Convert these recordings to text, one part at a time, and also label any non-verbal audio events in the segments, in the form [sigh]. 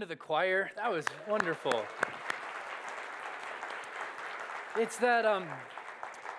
To the choir. That was wonderful. It's that um,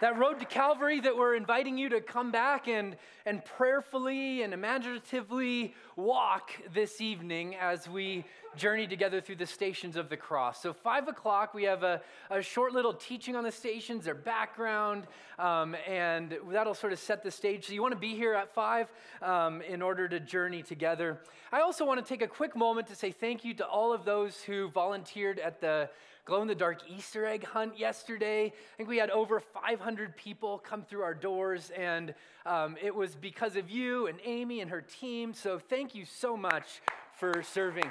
that road to Calvary that we're inviting you to come back and, and prayerfully and imaginatively walk this evening as we journey together through the stations of the cross. So, five o'clock, we have a, a short little teaching on the stations, their background, um, and that'll sort of set the stage. So, you want to be here at five um, in order to journey together. I also want to take a quick moment to say thank you to all of those who volunteered at the glow in the dark Easter egg hunt yesterday. I think we had over 500 people come through our doors, and um, it was because of you and Amy and her team. So thank you so much for serving.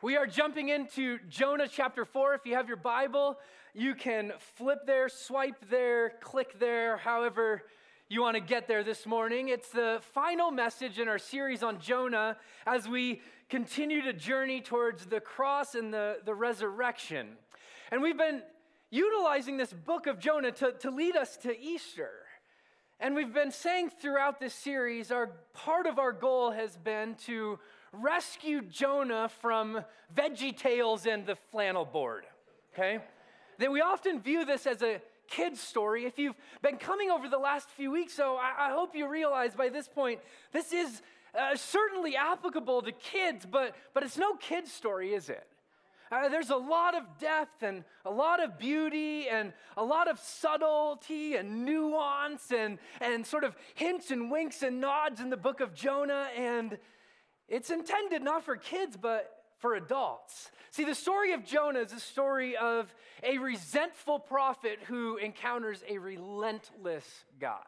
We are jumping into Jonah chapter 4. If you have your Bible, you can flip there, swipe there, click there, however you want to get there this morning. It's the final message in our series on Jonah as we continue to journey towards the cross and the, the resurrection. And we've been utilizing this book of Jonah to, to lead us to Easter. And we've been saying throughout this series, our part of our goal has been to rescue Jonah from Veggie Tales and the flannel board. Okay? That we often view this as a kid's story. If you've been coming over the last few weeks, so I, I hope you realize by this point, this is uh, certainly applicable to kids, but, but it's no kid's story, is it? Uh, there's a lot of depth and a lot of beauty and a lot of subtlety and nuance and, and sort of hints and winks and nods in the book of Jonah. And it's intended not for kids, but for adults. See, the story of Jonah is a story of a resentful prophet who encounters a relentless God.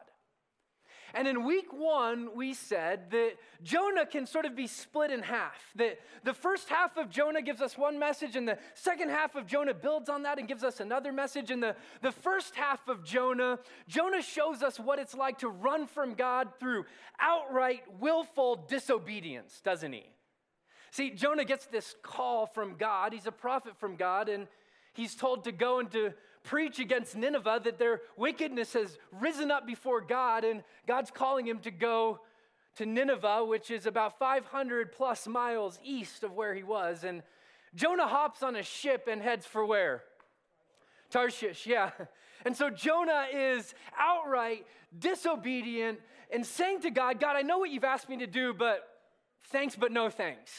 And in week one, we said that Jonah can sort of be split in half. That the first half of Jonah gives us one message, and the second half of Jonah builds on that and gives us another message. In the, the first half of Jonah, Jonah shows us what it's like to run from God through outright willful disobedience, doesn't he? See, Jonah gets this call from God. He's a prophet from God, and he's told to go and to preach against Nineveh that their wickedness has risen up before God, and God's calling him to go to Nineveh, which is about 500 plus miles east of where he was. And Jonah hops on a ship and heads for where? Tarshish, yeah. [laughs] And so Jonah is outright disobedient and saying to God, God, I know what you've asked me to do, but thanks, but no thanks.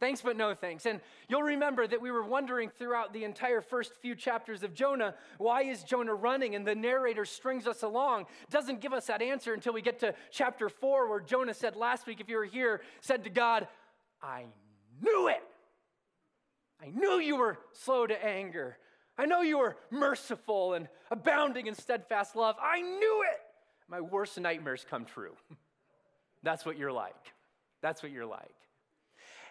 Thanks, but no thanks. And you'll remember that we were wondering throughout the entire first few chapters of Jonah, why is Jonah running? And the narrator strings us along, doesn't give us that answer until we get to chapter four, where Jonah said last week, if you were here, said to God, I knew it. I knew you were slow to anger. I know you were merciful and abounding in steadfast love. I knew it. My worst nightmares come true. [laughs] That's what you're like. That's what you're like.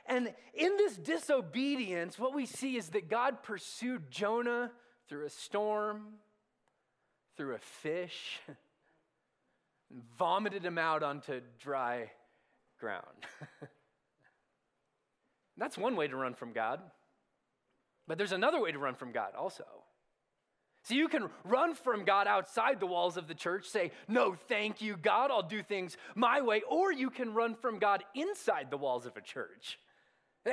And in this disobedience, what we see is that God pursued Jonah through a storm, through a fish, [laughs] and vomited him out onto dry ground. [laughs] That's one way to run from God. But there's another way to run from God also. So you can run from God outside the walls of the church, say, No, thank you, God, I'll do things my way. Or you can run from God inside the walls of a church.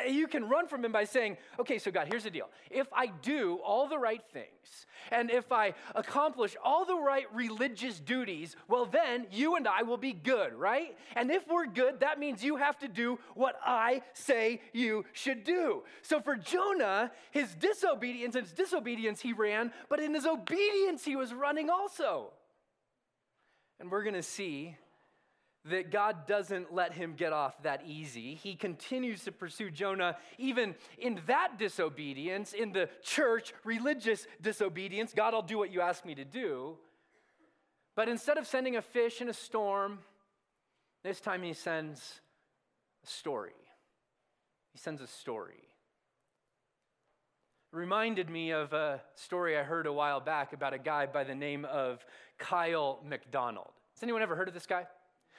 You can run from him by saying, okay, so God, here's the deal. If I do all the right things, and if I accomplish all the right religious duties, well, then you and I will be good, right? And if we're good, that means you have to do what I say you should do. So for Jonah, his disobedience, and his disobedience he ran, but in his obedience he was running also. And we're going to see that God doesn't let him get off that easy. He continues to pursue Jonah even in that disobedience, in the church, religious disobedience. God, I'll do what you ask me to do. But instead of sending a fish in a storm, this time he sends a story. He sends a story. It reminded me of a story I heard a while back about a guy by the name of Kyle MacDonald. Has anyone ever heard of this guy?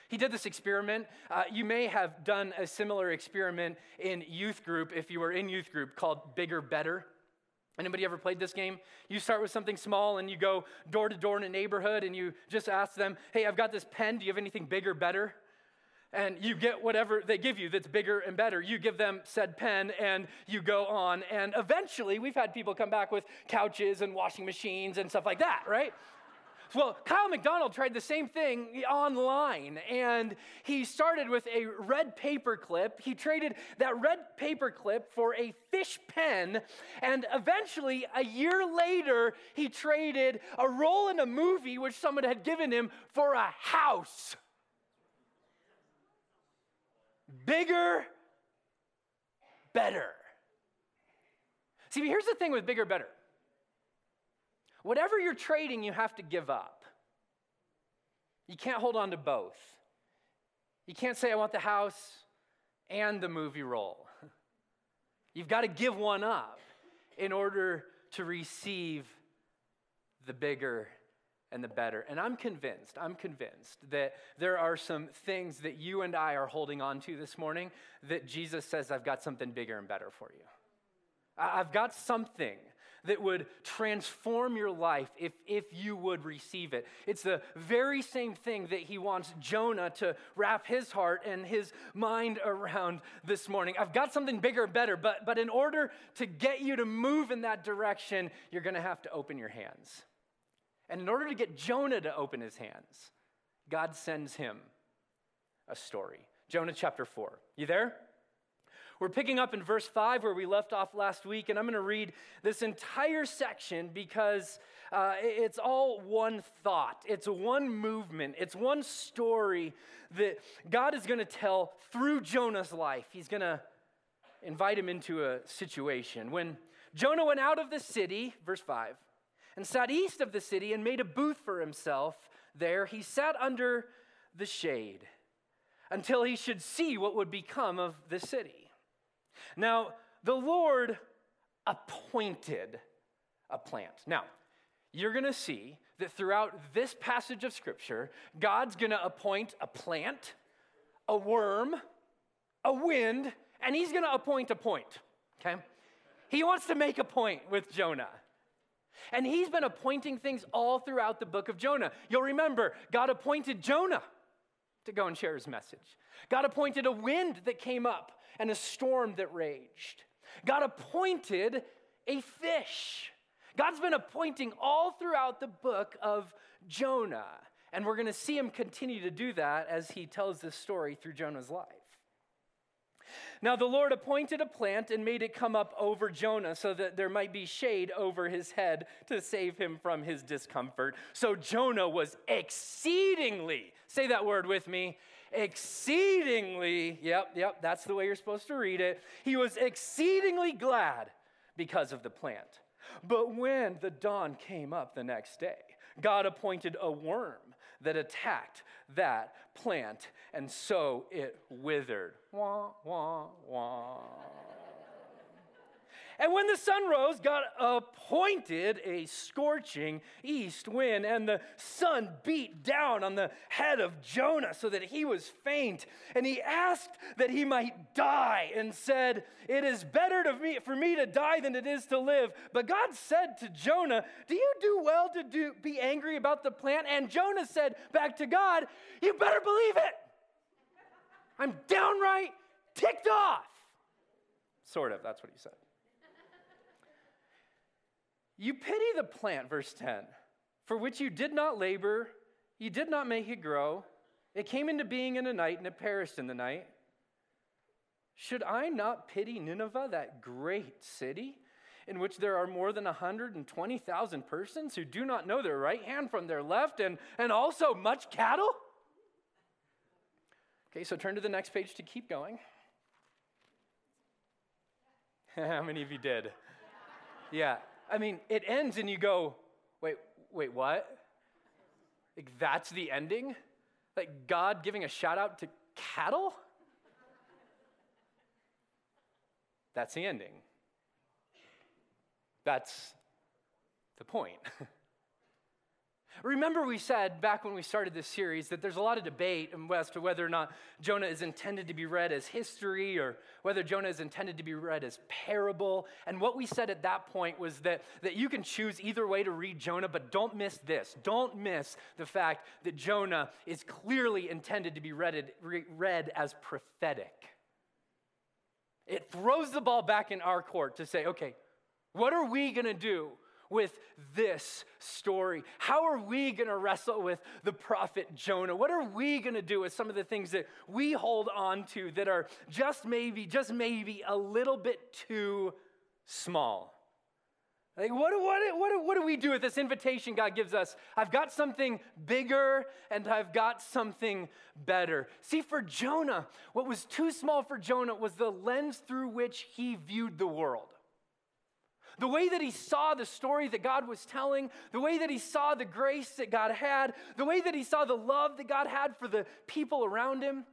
He did this experiment. Uh, you may have done a similar experiment in youth group if you were in youth group called Bigger Better. Anybody ever played this game? You start with something small and you go door to door in a neighborhood and you just ask them, hey, I've got this pen. Do you have anything bigger, better? and you get whatever they give you that's bigger and better. You give them said pen and you go on. And eventually, we've had people come back with couches and washing machines and stuff like that, right? Well, Kyle MacDonald tried the same thing online, and he started with a red paper clip. He traded that red paper clip for a fish pen, and eventually, a year later, he traded a role in a movie which someone had given him for a house. Bigger, better. See, here's the thing with bigger, better. Whatever you're trading, you have to give up. You can't hold on to both. You can't say, I want the house and the movie role. [laughs] You've got to give one up in order to receive the bigger and the better. And I'm convinced, I'm convinced that there are some things that you and I are holding on to this morning that Jesus says, I've got something bigger and better for you. I've got something that would transform your life if, if you would receive it. It's the very same thing that he wants Jonah to wrap his heart and his mind around this morning. I've got something bigger and better, but, but in order to get you to move in that direction, you're going to have to open your hands. And in order to get Jonah to open his hands, God sends him a story. Jonah chapter 4. You there? We're picking up in verse 5 where we left off last week, and I'm going to read this entire section because uh, it's all one thought. It's one movement. It's one story that God is going to tell through Jonah's life. He's going to invite him into a situation. When Jonah went out of the city, verse 5, and sat east of the city and made a booth for himself there, he sat under the shade until he should see what would become of the city. Now, the Lord appointed a plant. Now, you're going to see that throughout this passage of Scripture, God's going to appoint a plant, a worm, a wind, and He's going to appoint a point. Okay? He wants to make a point with Jonah. And He's been appointing things all throughout the book of Jonah. You'll remember, God appointed Jonah to go and share His message, God appointed a wind that came up and a storm that raged. God appointed a fish. God's been appointing all throughout the book of Jonah. And we're going to see him continue to do that as he tells this story through Jonah's life. Now, the Lord appointed a plant and made it come up over Jonah so that there might be shade over his head to save him from his discomfort. So Jonah was exceedingly, say that word with me, exceedingly, yep, yep, that's the way you're supposed to read it. He was exceedingly glad because of the plant. But when the dawn came up the next day, God appointed a worm that attacked that plant, and so it withered. Wah, wah, wah. And when the sun rose, God appointed a scorching east wind, and the sun beat down on the head of Jonah so that he was faint. And he asked that he might die and said, It is better me, for me to die than it is to live. But God said to Jonah, Do you do well to do, be angry about the plant? And Jonah said back to God, You better believe it. I'm downright ticked off. Sort of, that's what he said. You pity the plant, verse 10, for which you did not labor, you did not make it grow. It came into being in a night and it perished in the night. Should I not pity Nineveh, that great city, in which there are more than 120,000 persons who do not know their right hand from their left, and, and also much cattle? Okay, so turn to the next page to keep going. [laughs] How many of you did? Yeah. I mean, it ends and you go, wait, wait, what? Like, that's the ending? Like, God giving a shout out to cattle? That's the ending. That's the point. [laughs] Remember, we said back when we started this series that there's a lot of debate as to whether or not Jonah is intended to be read as history or whether Jonah is intended to be read as parable. And what we said at that point was that, that you can choose either way to read Jonah, but don't miss this. Don't miss the fact that Jonah is clearly intended to be read, read as prophetic. It throws the ball back in our court to say, okay, what are we going to do with this story? How are we going to wrestle with the prophet Jonah? What are we going to do with some of the things that we hold on to that are just maybe, just maybe a little bit too small? Like, what, what, what, what do we do with this invitation God gives us? I've got something bigger and I've got something better. See, for Jonah, what was too small for Jonah was the lens through which he viewed the world. The way that he saw the story that God was telling, the way that he saw the grace that God had, the way that he saw the love that God had for the people around him.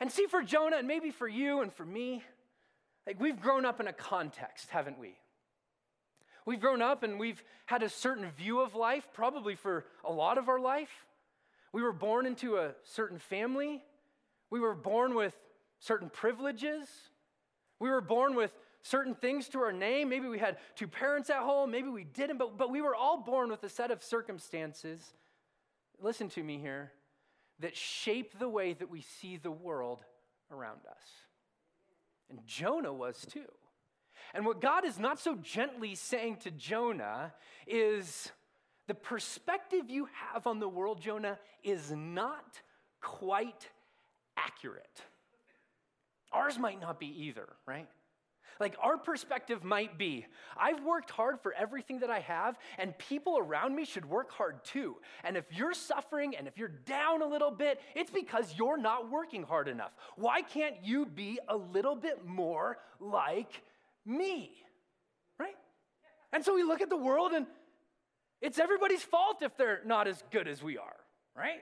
And see, for Jonah, and maybe for you and for me, like we've grown up in a context, haven't we? We've grown up and we've had a certain view of life, probably for a lot of our life. We were born into a certain family. We were born with certain privileges. We were born with certain things to our name. Maybe we had two parents at home, maybe we didn't, but, but we were all born with a set of circumstances, listen to me here, that shape the way that we see the world around us. And Jonah was too. And what God is not so gently saying to Jonah is the perspective you have on the world, Jonah, is not quite accurate. Ours might not be either, right? Like our perspective might be I've worked hard for everything that I have, and people around me should work hard too. And if you're suffering and if you're down a little bit, it's because you're not working hard enough. Why can't you be a little bit more like me? Right? And so we look at the world and it's everybody's fault if they're not as good as we are, right?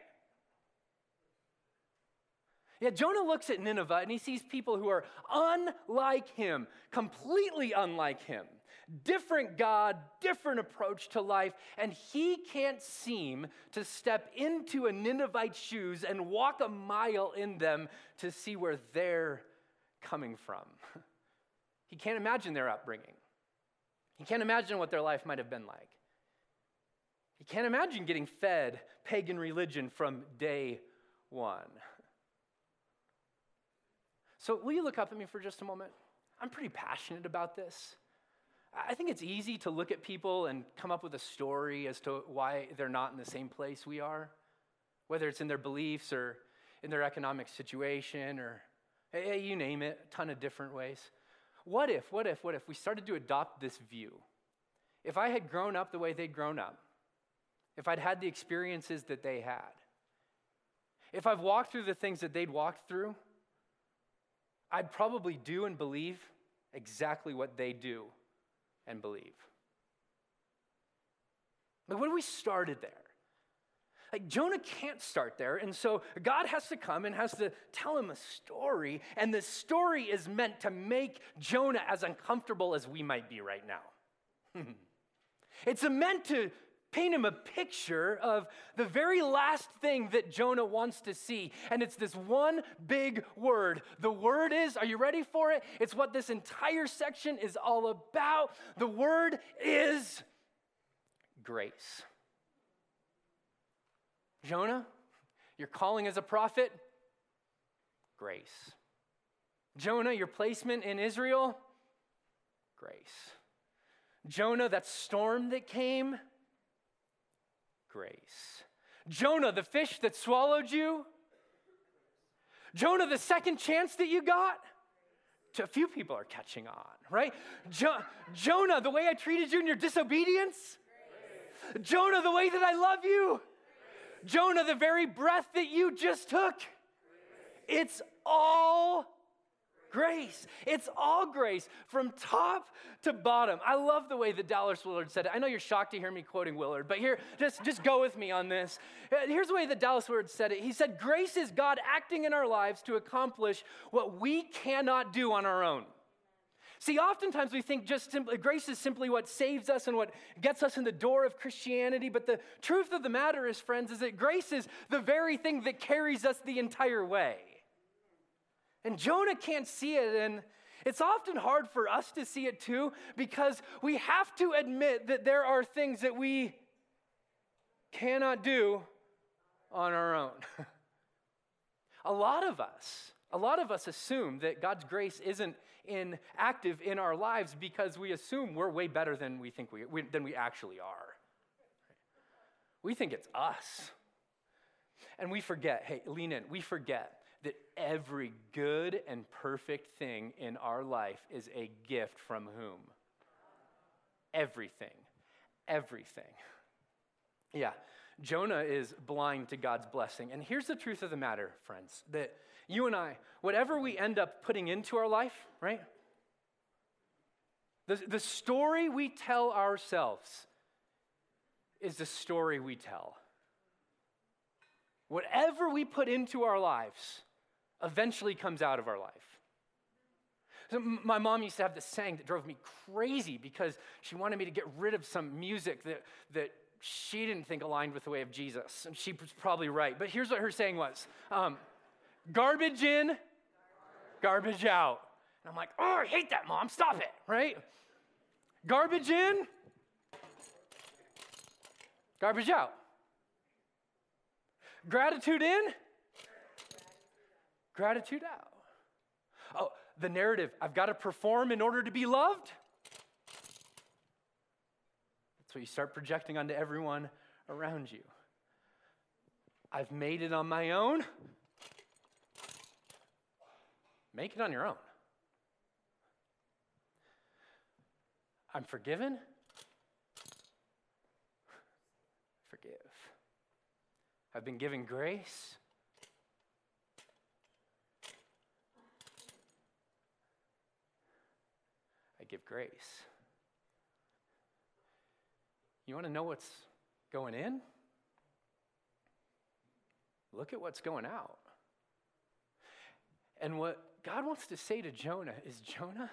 Yeah, Jonah looks at Nineveh and he sees people who are unlike him, completely unlike him. Different God, different approach to life, and he can't seem to step into a Ninevite's shoes and walk a mile in them to see where they're coming from. [laughs] He can't imagine their upbringing. He can't imagine what their life might have been like. He can't imagine getting fed pagan religion from day one. So, will you look up at me for just a moment? I'm pretty passionate about this. I think it's easy to look at people and come up with a story as to why they're not in the same place we are, whether it's in their beliefs or in their economic situation or hey, you name it, a ton of different ways. What if, what if, what if we started to adopt this view? If I had grown up the way they'd grown up, if I'd had the experiences that they had, if I've walked through the things that they'd walked through, I'd probably do and believe exactly what they do and believe. Like, what if we started there? Like, Jonah can't start there, and so God has to come and has to tell him a story, and the story is meant to make Jonah as uncomfortable as we might be right now. [laughs] it's meant to paint him a picture of the very last thing that Jonah wants to see. And it's this one big word. The word is, are you ready for it? It's what this entire section is all about. The word is grace. Jonah, your calling as a prophet, grace. Jonah, your placement in Israel, grace. Jonah, that storm that came, grace. Jonah, the fish that swallowed you. Jonah, the second chance that you got. A few people are catching on, right? Jo- Jonah, the way I treated you in your disobedience. Grace. Jonah, the way that I love you. Grace. Jonah, the very breath that you just took. Grace. It's all grace. It's all grace from top to bottom. I love the way that Dallas Willard said it. I know you're shocked to hear me quoting Willard, but here, just, just go with me on this. Uh, here's the way that Dallas Willard said it. He said, Grace is God acting in our lives to accomplish what we cannot do on our own. See, oftentimes we think just simply, grace is simply what saves us and what gets us in the door of Christianity. But the truth of the matter is, friends, is that grace is the very thing that carries us the entire way. And Jonah can't see it, and it's often hard for us to see it too because we have to admit that there are things that we cannot do on our own. [laughs] a lot of us, a lot of us assume that God's grace isn't in active in our lives because we assume we're way better than we think we, we than we actually are. We think it's us. And we forget, hey, lean in, we forget that every good and perfect thing in our life is a gift from whom? Everything. Everything. Yeah, Jonah is blind to God's blessing. And here's the truth of the matter, friends, that you and I, whatever we end up putting into our life, right? The, the story we tell ourselves is the story we tell. Whatever we put into our lives eventually comes out of our life. So my mom used to have this saying that drove me crazy because she wanted me to get rid of some music that, that she didn't think aligned with the way of Jesus. And she was probably right. But here's what her saying was um, garbage in, garbage out. And I'm like, oh, I hate that, mom. Stop it, right? Garbage in, garbage out. Gratitude in, gratitude out. Oh, the narrative I've got to perform in order to be loved. That's what you start projecting onto everyone around you. I've made it on my own. Make it on your own. I'm forgiven. Forgive. I've been given grace. I give grace. You want to know what's going in? Look at what's going out. And what God wants to say to Jonah is Jonah,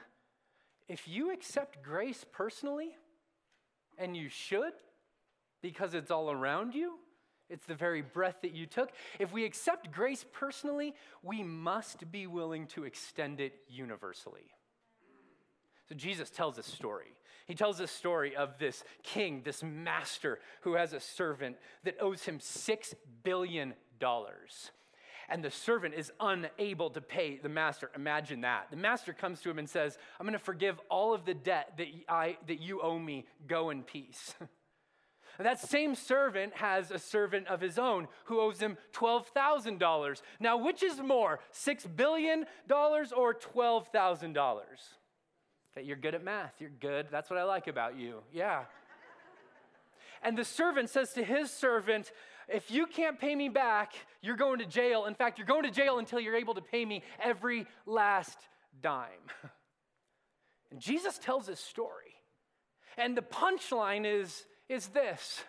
if you accept grace personally, and you should, because it's all around you, it's the very breath that you took. If we accept grace personally, we must be willing to extend it universally. So Jesus tells this story. He tells this story of this king, this master who has a servant that owes him $6 billion. And the servant is unable to pay the master. Imagine that. The master comes to him and says, I'm going to forgive all of the debt that, I, that you owe me. Go in peace. [laughs] That same servant has a servant of his own who owes him $12,000. Now, which is more, $6 billion or $12,000? Okay, you're good at math. You're good. That's what I like about you. Yeah. and the servant says to his servant, If you can't pay me back, you're going to jail. In fact, you're going to jail until you're able to pay me every last dime. [laughs] and Jesus tells this story. And the punchline is, is this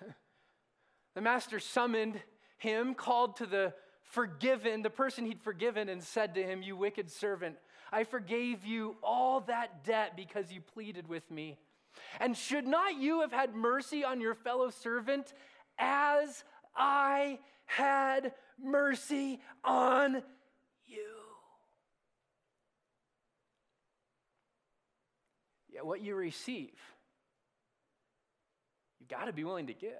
[laughs] the master summoned him, called to the forgiven, the person he'd forgiven, and said to him, You wicked servant, I forgave you all that debt because you pleaded with me. And should not you have had mercy on your fellow servant as I had mercy on you? Yeah, what you receive, you've got to be willing to give.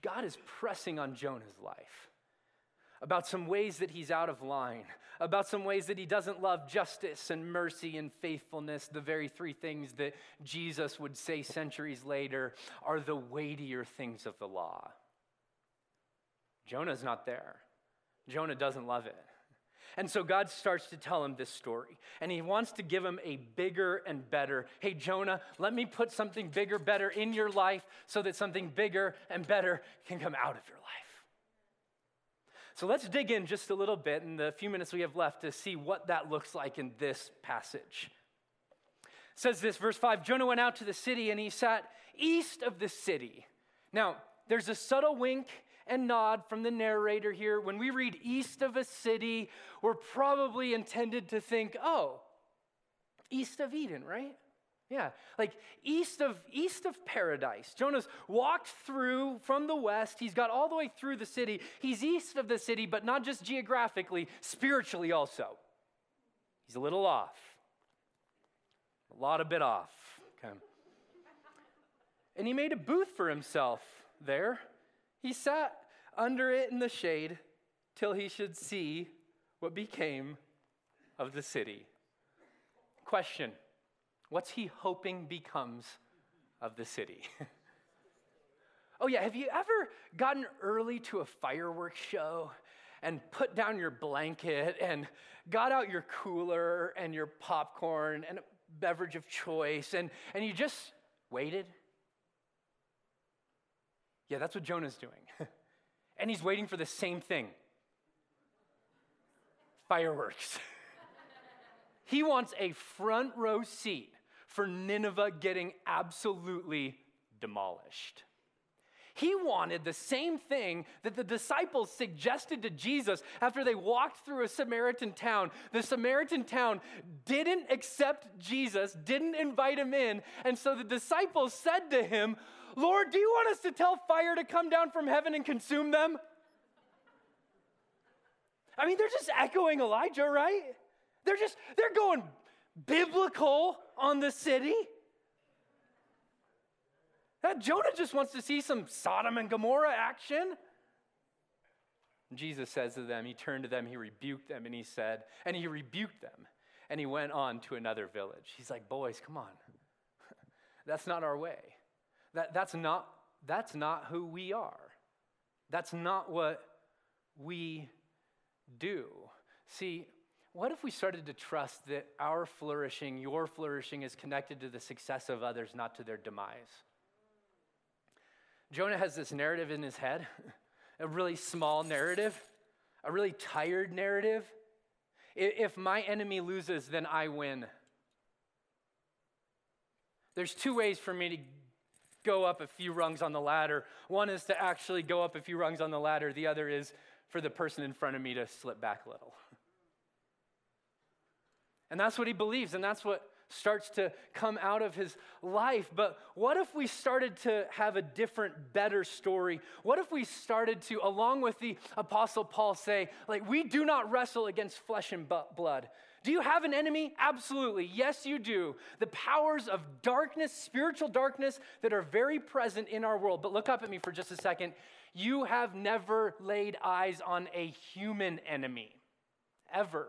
God is pressing on Jonah's life about some ways that he's out of line, about some ways that he doesn't love justice and mercy and faithfulness. The very three things that Jesus would say centuries later are the weightier things of the law. Jonah's not there. Jonah doesn't love it. And so God starts to tell him this story. And he wants to give him a bigger and better. Hey, Jonah, let me put something bigger, better in your life so that something bigger and better can come out of your life. So let's dig in just a little bit in the few minutes we have left to see what that looks like in this passage. It says this, verse 5 Jonah went out to the city and he sat east of the city. Now, there's a subtle wink and nod from the narrator here. When we read east of a city, we're probably intended to think, oh, east of Eden, right? Yeah, like east of east of paradise. Jonah's walked through from the west. He's got all the way through the city. He's east of the city, but not just geographically, spiritually also. He's a little off. A lot of bit off. Okay. And he made a booth for himself there. He sat under it in the shade till he should see what became of the city. Question What's he hoping becomes of the city? [laughs] oh, yeah, have you ever gotten early to a fireworks show and put down your blanket and got out your cooler and your popcorn and a beverage of choice and, and you just waited? Yeah, that's what Jonah's doing. [laughs] and he's waiting for the same thing fireworks. [laughs] he wants a front row seat for Nineveh getting absolutely demolished. He wanted the same thing that the disciples suggested to Jesus after they walked through a Samaritan town. The Samaritan town didn't accept Jesus, didn't invite him in, and so the disciples said to him, Lord, do you want us to tell fire to come down from heaven and consume them? I mean, they're just echoing Elijah, right? They're just, they're going biblical on the city. That Jonah just wants to see some Sodom and Gomorrah action. Jesus says to them, He turned to them, He rebuked them, and He said, and He rebuked them, and He went on to another village. He's like, Boys, come on. [laughs] that's not our way. That, that's, not, that's not who we are. That's not what we do. See, what if we started to trust that our flourishing, your flourishing, is connected to the success of others, not to their demise? Jonah has this narrative in his head, [laughs] a really small narrative, a really tired narrative. If my enemy loses, then I win. There's two ways for me to go up a few rungs on the ladder. One is to actually go up a few rungs on the ladder, the other is for the person in front of me to slip back a little. And that's what he believes, and that's what starts to come out of his life. But what if we started to have a different, better story? What if we started to, along with the Apostle Paul, say, like, we do not wrestle against flesh and blood. Do you have an enemy? Absolutely. Yes, you do. The powers of darkness, spiritual darkness, that are very present in our world. But look up at me for just a second. You have never laid eyes on a human enemy, ever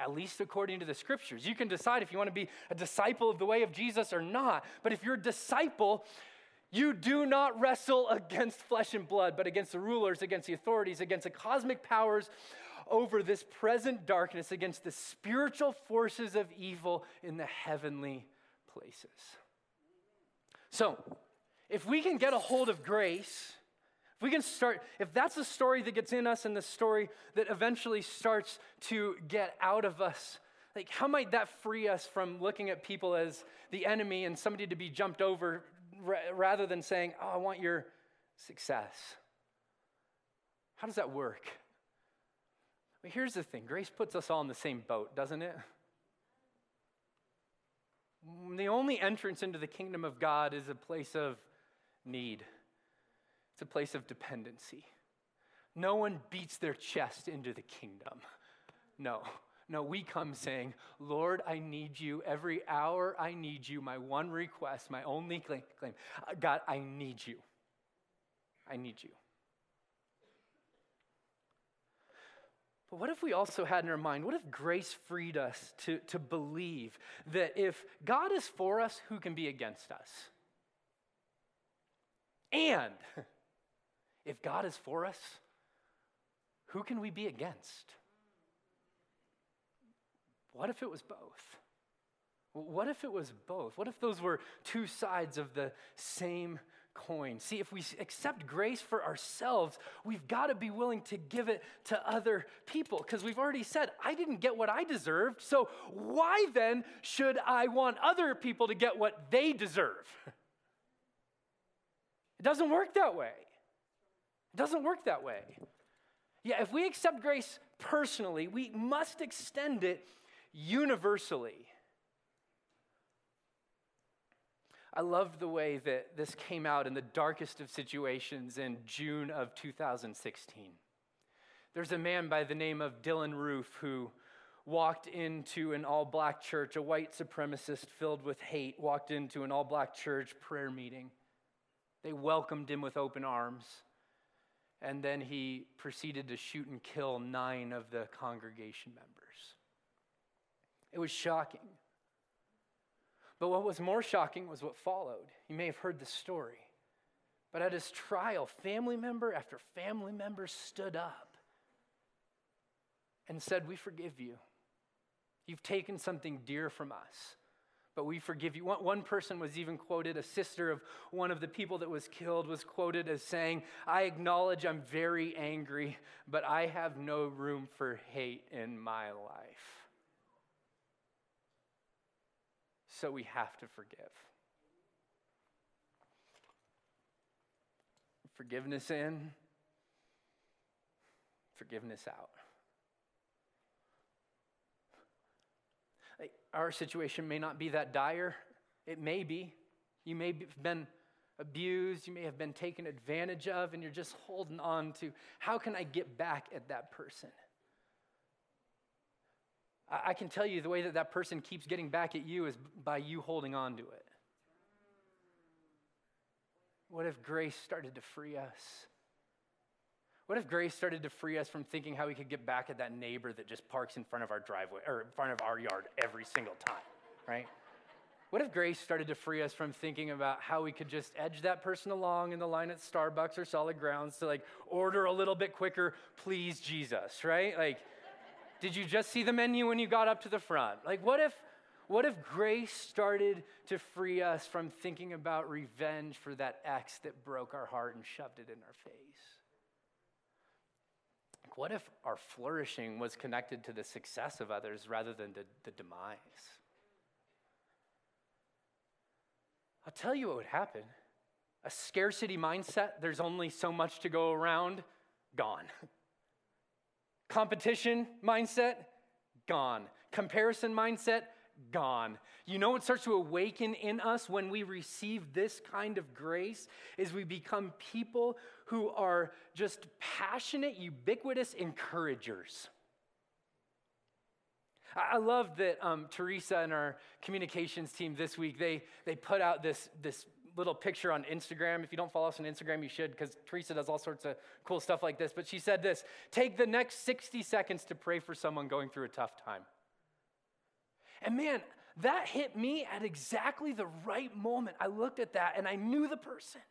at least according to the scriptures. You can decide if you want to be a disciple of the way of Jesus or not. But if you're a disciple, you do not wrestle against flesh and blood, but against the rulers, against the authorities, against the cosmic powers over this present darkness, against the spiritual forces of evil in the heavenly places. So, if we can get a hold of grace, if we can start, if that's the story that gets in us and the story that eventually starts to get out of us, like how might that free us from looking at people as the enemy and somebody to be jumped over rather than saying, Oh, I want your success? How does that work? But here's the thing grace puts us all in the same boat, doesn't it? The only entrance into the kingdom of God is a place of need. It's a place of dependency. No one beats their chest into the kingdom. No. No, we come saying, Lord, I need you. Every hour I need you. My one request, my only claim. Uh, God, I need you. I need you. But what if we also had in our mind, what if grace freed us to, to believe that if God is for us, who can be against us? And [laughs] if God is for us, who can we be against? What if it was both? What if it was both? What if those were two sides of the same coin? See, if we accept grace for ourselves, we've got to be willing to give it to other people because we've already said, I didn't get what I deserved, so why then should I want other people to get what they deserve? [laughs] It doesn't work that way. It doesn't work that way. Yeah, if we accept grace personally, we must extend it universally. I love the way that this came out in the darkest of situations in June of 2016. There's a man by the name of Dylann Roof who walked into an all black church, a white supremacist filled with hate, walked into an all black church prayer meeting. They welcomed him with open arms. And then he proceeded to shoot and kill nine of the congregation members. It was shocking. But what was more shocking was what followed. You may have heard the story. But at his trial, family member after family member stood up and said, We forgive you. You've taken something dear from us, but we forgive you. One, person was even quoted, a sister of one of the people that was killed was quoted as saying, I acknowledge I'm very angry, but I have no room for hate in my life. So we have to forgive. Forgiveness in, forgiveness out. Our situation may not be that dire. It may be. You may have been abused, you may have been taken advantage of, and you're just holding on to how can I get back at that person? I can tell you the way that that person keeps getting back at you is by you holding on to it. What if grace started to free us? What if grace started to free us from thinking how we could get back at that neighbor that just parks in front of our driveway or in front of our yard every single time, right? What if grace started to free us from thinking about how we could just edge that person along in the line at Starbucks or solid grounds to like order a little bit quicker, please, Jesus, right? Like, did you just see the menu when you got up to the front? Like, what if, what if grace started to free us from thinking about revenge for that ex that broke our heart and shoved it in our face? What if our flourishing was connected to the success of others rather than the, the demise? I'll tell you what would happen. A scarcity mindset, there's only so much to go around, gone. [laughs] Competition mindset, gone. Comparison mindset, gone. You know what starts to awaken in us when we receive this kind of grace is we become people who are just passionate, ubiquitous encouragers. I love that um, Teresa and our communications team this week, they, they put out this, this little picture on Instagram. If you don't follow us on Instagram, you should, because Teresa does all sorts of cool stuff like this. But she said this take the next 60 seconds to pray for someone going through a tough time. And man, that hit me at exactly the right moment. I looked at that and I knew the person.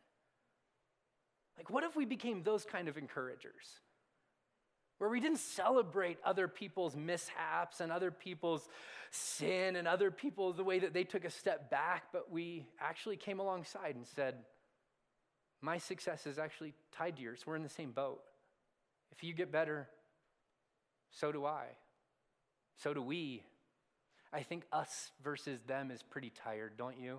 Like, what if we became those kind of encouragers? where we didn't celebrate other people's mishaps and other people's sin and other people the way that they took a step back, but we actually came alongside and said, My success is actually tied to yours. We're in the same boat. If you get better, so do I. So do we. I think us versus them is pretty tired, don't you?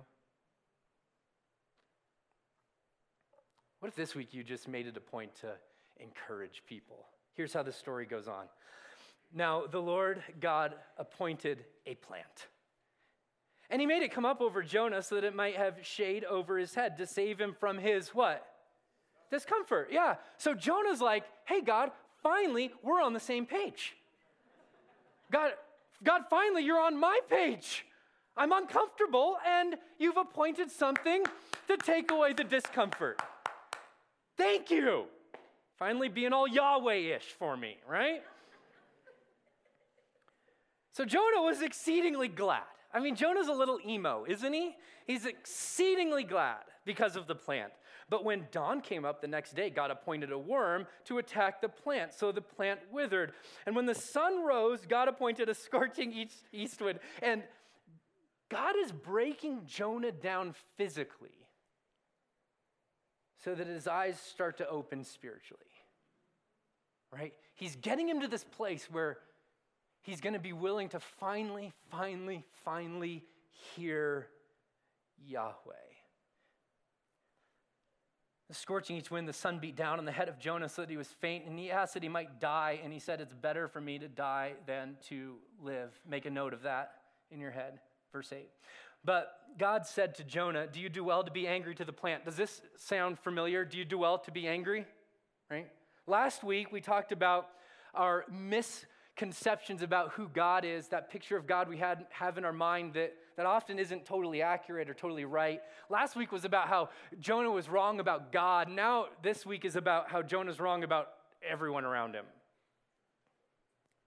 What if this week you just made it a point to encourage people? Here's how the story goes on. Now, the Lord God appointed a plant. And he made it come up over Jonah so that it might have shade over his head to save him from his what? Discomfort. Yeah. So Jonah's like, hey, God, finally, we're on the same page. God, God, finally, you're on my page. I'm uncomfortable, and you've appointed something to take away the discomfort. Thank you. Finally, being all Yahweh ish for me, right? So Jonah was exceedingly glad. I mean, Jonah's a little emo, isn't he? He's exceedingly glad because of the plant. But when dawn came up the next day, God appointed a worm to attack the plant, so the plant withered. And when the sun rose, God appointed a scorching east, wind. And God is breaking Jonah down physically so that his eyes start to open spiritually right? He's getting him to this place where he's going to be willing to finally, finally, finally hear Yahweh. The scorching each wind, the sun beat down on the head of Jonah so that he was faint, and he asked that he might die. And he said, It's better for me to die than to live. Make a note of that in your head. Verse 8. But God said to Jonah, Do you do well to be angry to the plant? Does this sound familiar? Do you do well to be angry? Right? Last week we talked about our misconceptions about who God is, that picture of God we had, have in our mind that that often isn't totally accurate or totally right. Last week was about how Jonah was wrong about God. Now, this week is about how Jonah's wrong about everyone around him.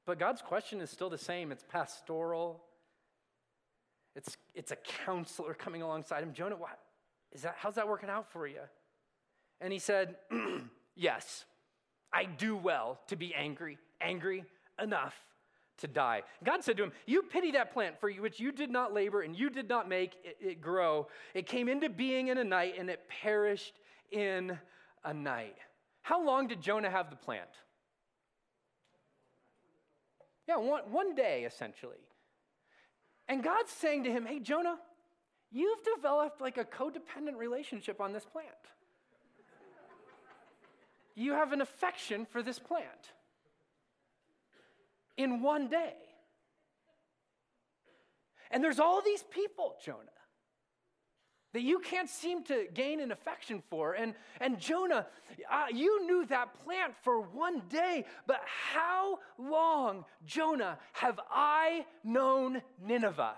But God's question is still the same it's pastoral, it's, it's a counselor coming alongside him. Jonah, what? Is that, how's that working out for you? And he said, [clears throat] Yes, I do well to be angry, angry enough to die. God said to him, You pity that plant for which you did not labor and you did not make it, grow. It came into being in a night and it perished in a night. How long did Jonah have the plant? Yeah, one, one day essentially. And God's saying to him, Hey, Jonah, you've developed like a codependent relationship on this plant. You have an affection for this plant in one day. And there's all these people, Jonah, that you can't seem to gain an affection for. And, and Jonah, uh, you knew that plant for one day, but how long, Jonah, have I known Nineveh?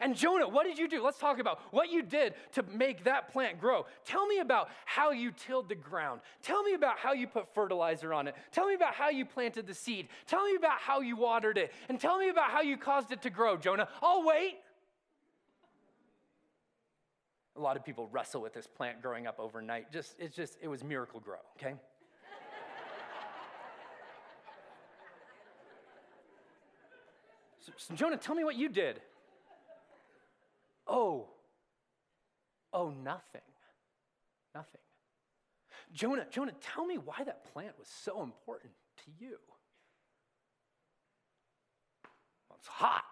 And Jonah, what did you do? Let's talk about what you did to make that plant grow. Tell me about how you tilled the ground. Tell me about how you put fertilizer on it. Tell me about how you planted the seed. Tell me about how you watered it. And tell me about how you caused it to grow, Jonah. I'll wait. A lot of people wrestle with this plant growing up overnight. Just it's just it was Miracle-Gro, okay? [laughs] so, so Jonah, tell me what you did. Oh, oh, nothing. Nothing. Jonah, Jonah, tell me why that plant was so important to you. Well, it's hot,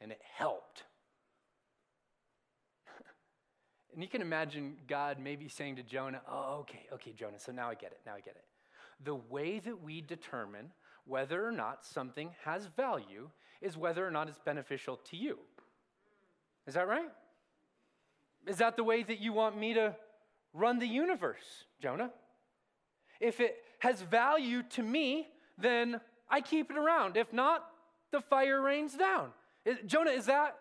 and it helped. [laughs] and you can imagine God maybe saying to Jonah, Oh, okay, okay, Jonah, so now I get it, now I get it. The way that we determine whether or not something has value is whether or not it's beneficial to you. Is that right? Is that the way that you want me to run the universe, Jonah? If it has value to me, then I keep it around. If not, the fire rains down. Is, Jonah, is that,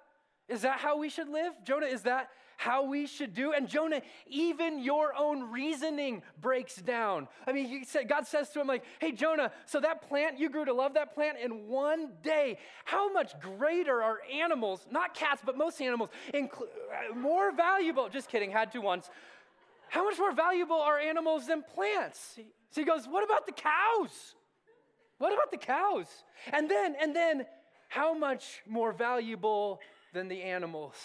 is that how we should live? Jonah, is that how we should do. And Jonah, even your own reasoning breaks down. I mean, he said, God says to him, like, hey, Jonah, so that plant, you grew to love that plant in one day. How much greater are animals, not cats, but most animals, inclu- uh, more valuable? Just kidding, had to once. How much more valuable are animals than plants? So he goes, what about the cows? What about the cows? And then, and then, how much more valuable than the animals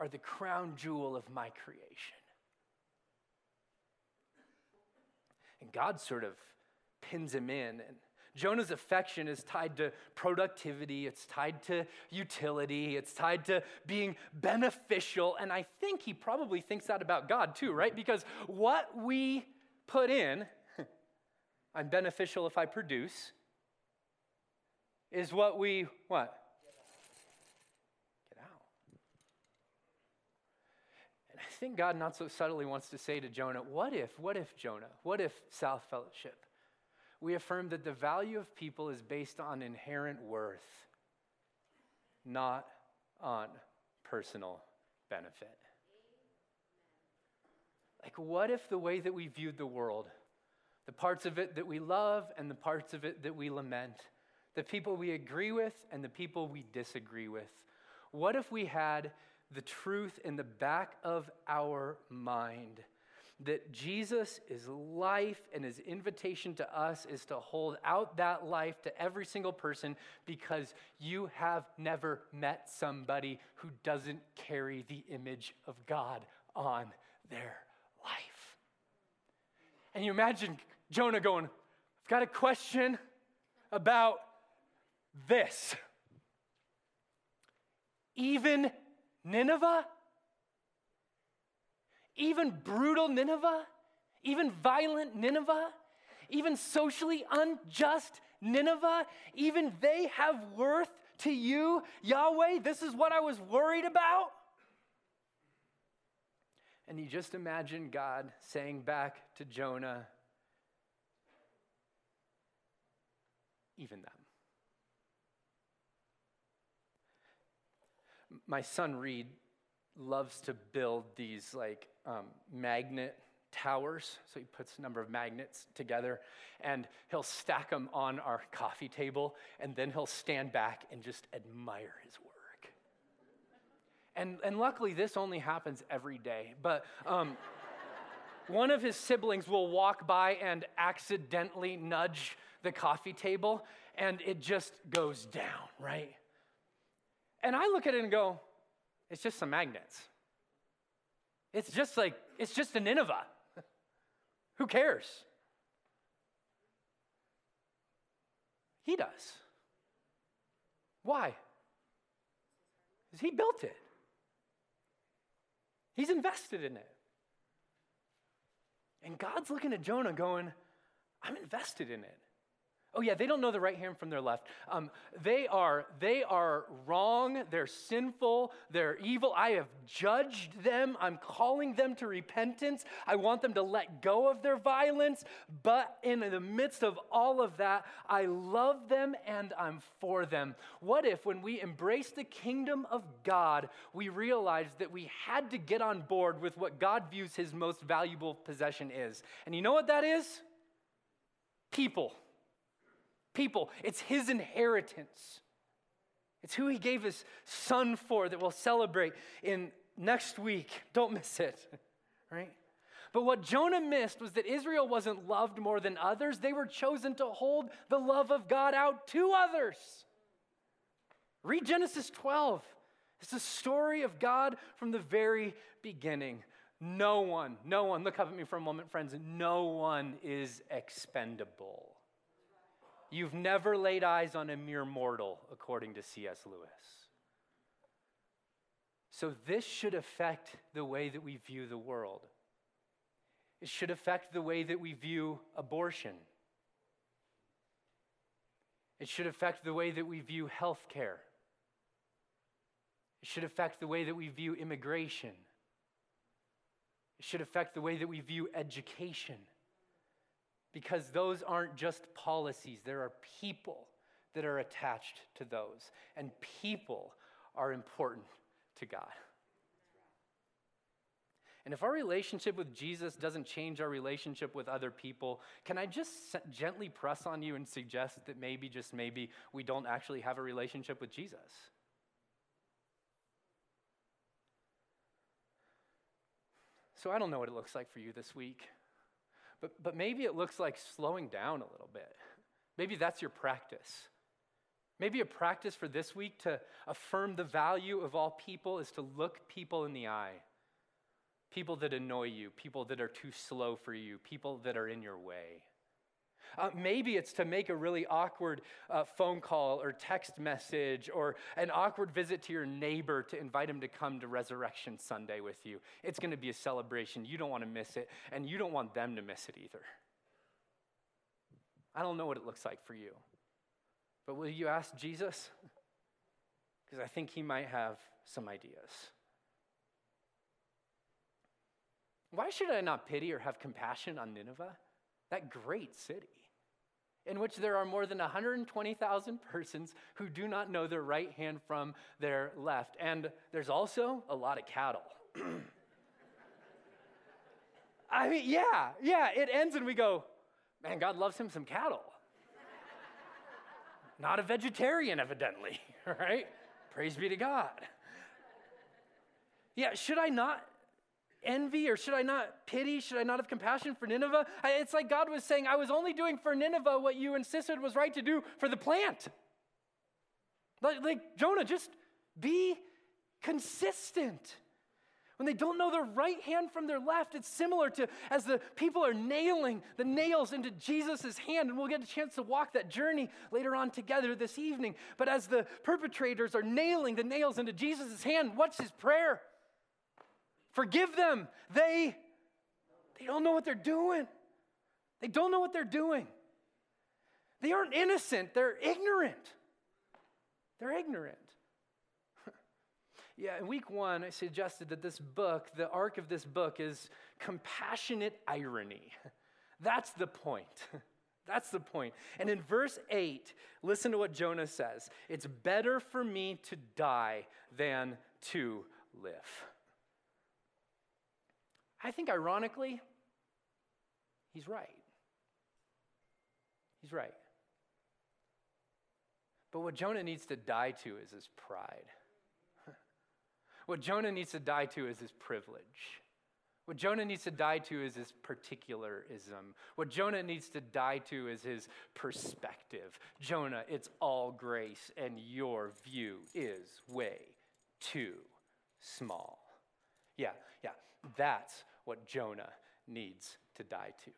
are the crown jewel of my creation. And God sort of pins him in. And Jonah's affection is tied to productivity, it's tied to utility, it's tied to being beneficial. And I think he probably thinks that about God too, right? Because what we put in, [laughs] I'm beneficial if I produce, is what we what? Think God not so subtly wants to say to Jonah, what if, what if Jonah, what if South Fellowship? We affirm that the value of people is based on inherent worth, not on personal benefit. Like, what if the way that we viewed the world, the parts of it that we love and the parts of it that we lament, the people we agree with and the people we disagree with, what if we had the truth in the back of our mind that Jesus is life and his invitation to us is to hold out that life to every single person because you have never met somebody who doesn't carry the image of God on their life. And you imagine Jonah going, I've got a question about this. Even Nineveh? even brutal Nineveh, even violent Nineveh, even socially unjust Nineveh, even they have worth to you, Yahweh. This is what I was worried about. And you just imagine God saying back to Jonah, even them. My son Reed loves to build these like um, magnet towers. So he puts a number of magnets together and he'll stack them on our coffee table and then he'll stand back and just admire his work. And, and luckily, this only happens every day. But um, one of his siblings will walk by and accidentally nudge the coffee table, and it just goes down, right? And I look at it and go, it's just some magnets. It's just like, it's just a Nineveh. [laughs] Who cares? He does. Why? Because he built it. He's invested in it. And God's looking at Jonah going, I'm invested in it. Oh yeah, they don't know the right hand from their left. Um, they are they are wrong. They're sinful. They're evil. I have judged them. I'm calling them to repentance. I want them to let go of their violence. But in the midst of all of that, I love them and I'm for them. What if, when we embrace the kingdom of God, we realize that we had to get on board with what God views His most valuable possession is? And you know what that is? People people. It's his inheritance. It's who he gave his son for that we'll celebrate in next week. Don't miss it, [laughs] right? But what Jonah missed was that Israel wasn't loved more than others. They were chosen to hold the love of God out to others. Read Genesis 12. It's the story of God from the very beginning. No one, no one, look up at me for a moment, friends. No one is expendable. You've never laid eyes on a mere mortal, according to C.S. Lewis. So, this should affect the way that we view the world. It should affect the way that we view abortion. It should affect the way that we view health care. It should affect the way that we view immigration. It should affect the way that we view education because those aren't just policies, there are people that are attached to those, and people are important to God. And if our relationship with Jesus doesn't change our relationship with other people, can I just gently press on you and suggest that maybe, just maybe, we don't actually have a relationship with Jesus? So I don't know what it looks like for you this week. But, but maybe it looks like slowing down a little bit. Maybe that's your practice. Maybe a practice for this week to affirm the value of all people is to look people in the eye. People that annoy you, people that are too slow for you, people that are in your way. Uh, maybe it's to make a really awkward uh, phone call or text message or an awkward visit to your neighbor to invite him to come to Resurrection Sunday with you. It's going to be a celebration. You don't want to miss it, and you don't want them to miss it either. I don't know what it looks like for you, but will you ask Jesus? [laughs] Because I think he might have some ideas. Why should I not pity or have compassion on Nineveh? That great city in which there are more than 120,000 [laughs] persons who do not know their right hand from their left. And there's also a lot of cattle. [clears throat] I mean, yeah, yeah, it ends and we go, man, God loves him some cattle. [laughs] Not a vegetarian, evidently, [laughs] right? Praise be to God. Yeah, should I not envy or should I not pity? Should I not have compassion for Nineveh? It's like God was saying, I was only doing for Nineveh what you insisted was right to do for the plant. Like, like Jonah, just be consistent. When they don't know their right hand from their left, it's similar to as the people are nailing the nails into Jesus' hand, and we'll get a chance to walk that journey later on together this evening. But as the perpetrators are nailing the nails into Jesus' hand, what's his prayer? Forgive them. They, they don't know what they're doing. They don't know what they're doing. They aren't innocent, they're ignorant. They're ignorant. [laughs] yeah, in week one, I suggested that this book, the arc of this book, is compassionate irony. [laughs] That's the point. [laughs] That's the point. And in verse 8, listen to what Jonah says It's better for me to die than to live. I think, ironically, he's right. He's right. But what Jonah needs to die to is his pride. [laughs] what Jonah needs to die to is his privilege. What Jonah needs to die to is his particularism. What Jonah needs to die to is his perspective. Jonah, it's all grace, and your view is way too small. Yeah, yeah, that's what Jonah needs to die to.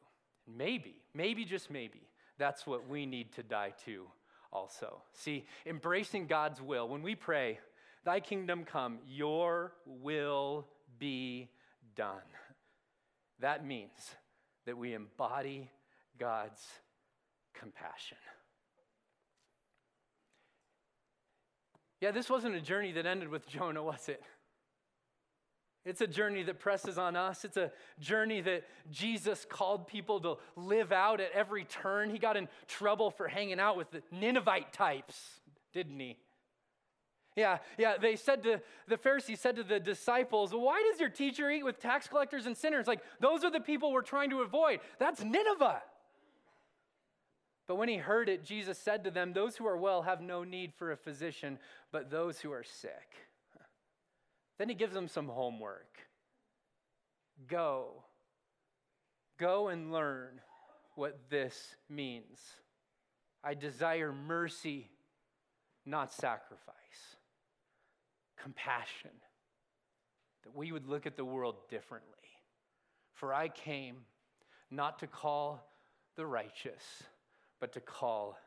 Maybe, maybe, just maybe, that's what we need to die to also. See, embracing God's will, when we pray, Thy kingdom come, your will be done. That means that we embody God's compassion. Yeah, this wasn't a journey that ended with Jonah, was it? It's a journey that presses on us. It's a journey that Jesus called people to live out at every turn. He got in trouble for hanging out with the Ninevite types, didn't he? Yeah, yeah, they said to the Pharisees said to the disciples, Why does your teacher eat with tax collectors and sinners? Like, those are the people we're trying to avoid. That's Nineveh. But when he heard it, Jesus said to them, Those who are well have no need for a physician, but those who are sick. Then he gives them some homework. Go. Go and learn what this means. I desire mercy, not sacrifice. Compassion. That we would look at the world differently. For I came not to call the righteous, but to call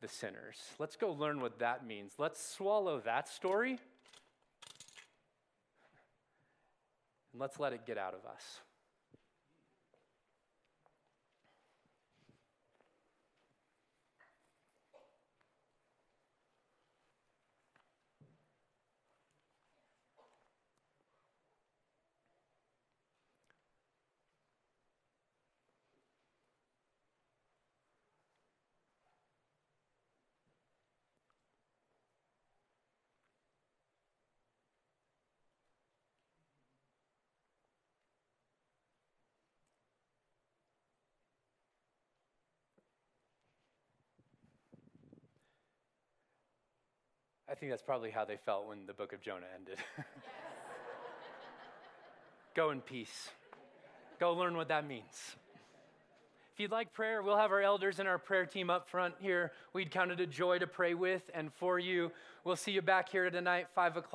the sinners. Let's go learn what that means. Let's swallow that story And let's let it get out of us. I think that's probably how they felt when the book of Jonah ended. [laughs] Go in peace. Go learn what that means. If you'd like prayer, we'll have our elders and our prayer team up front here. We'd count it a joy to pray with and for you. We'll see you back here tonight, 5 o'clock.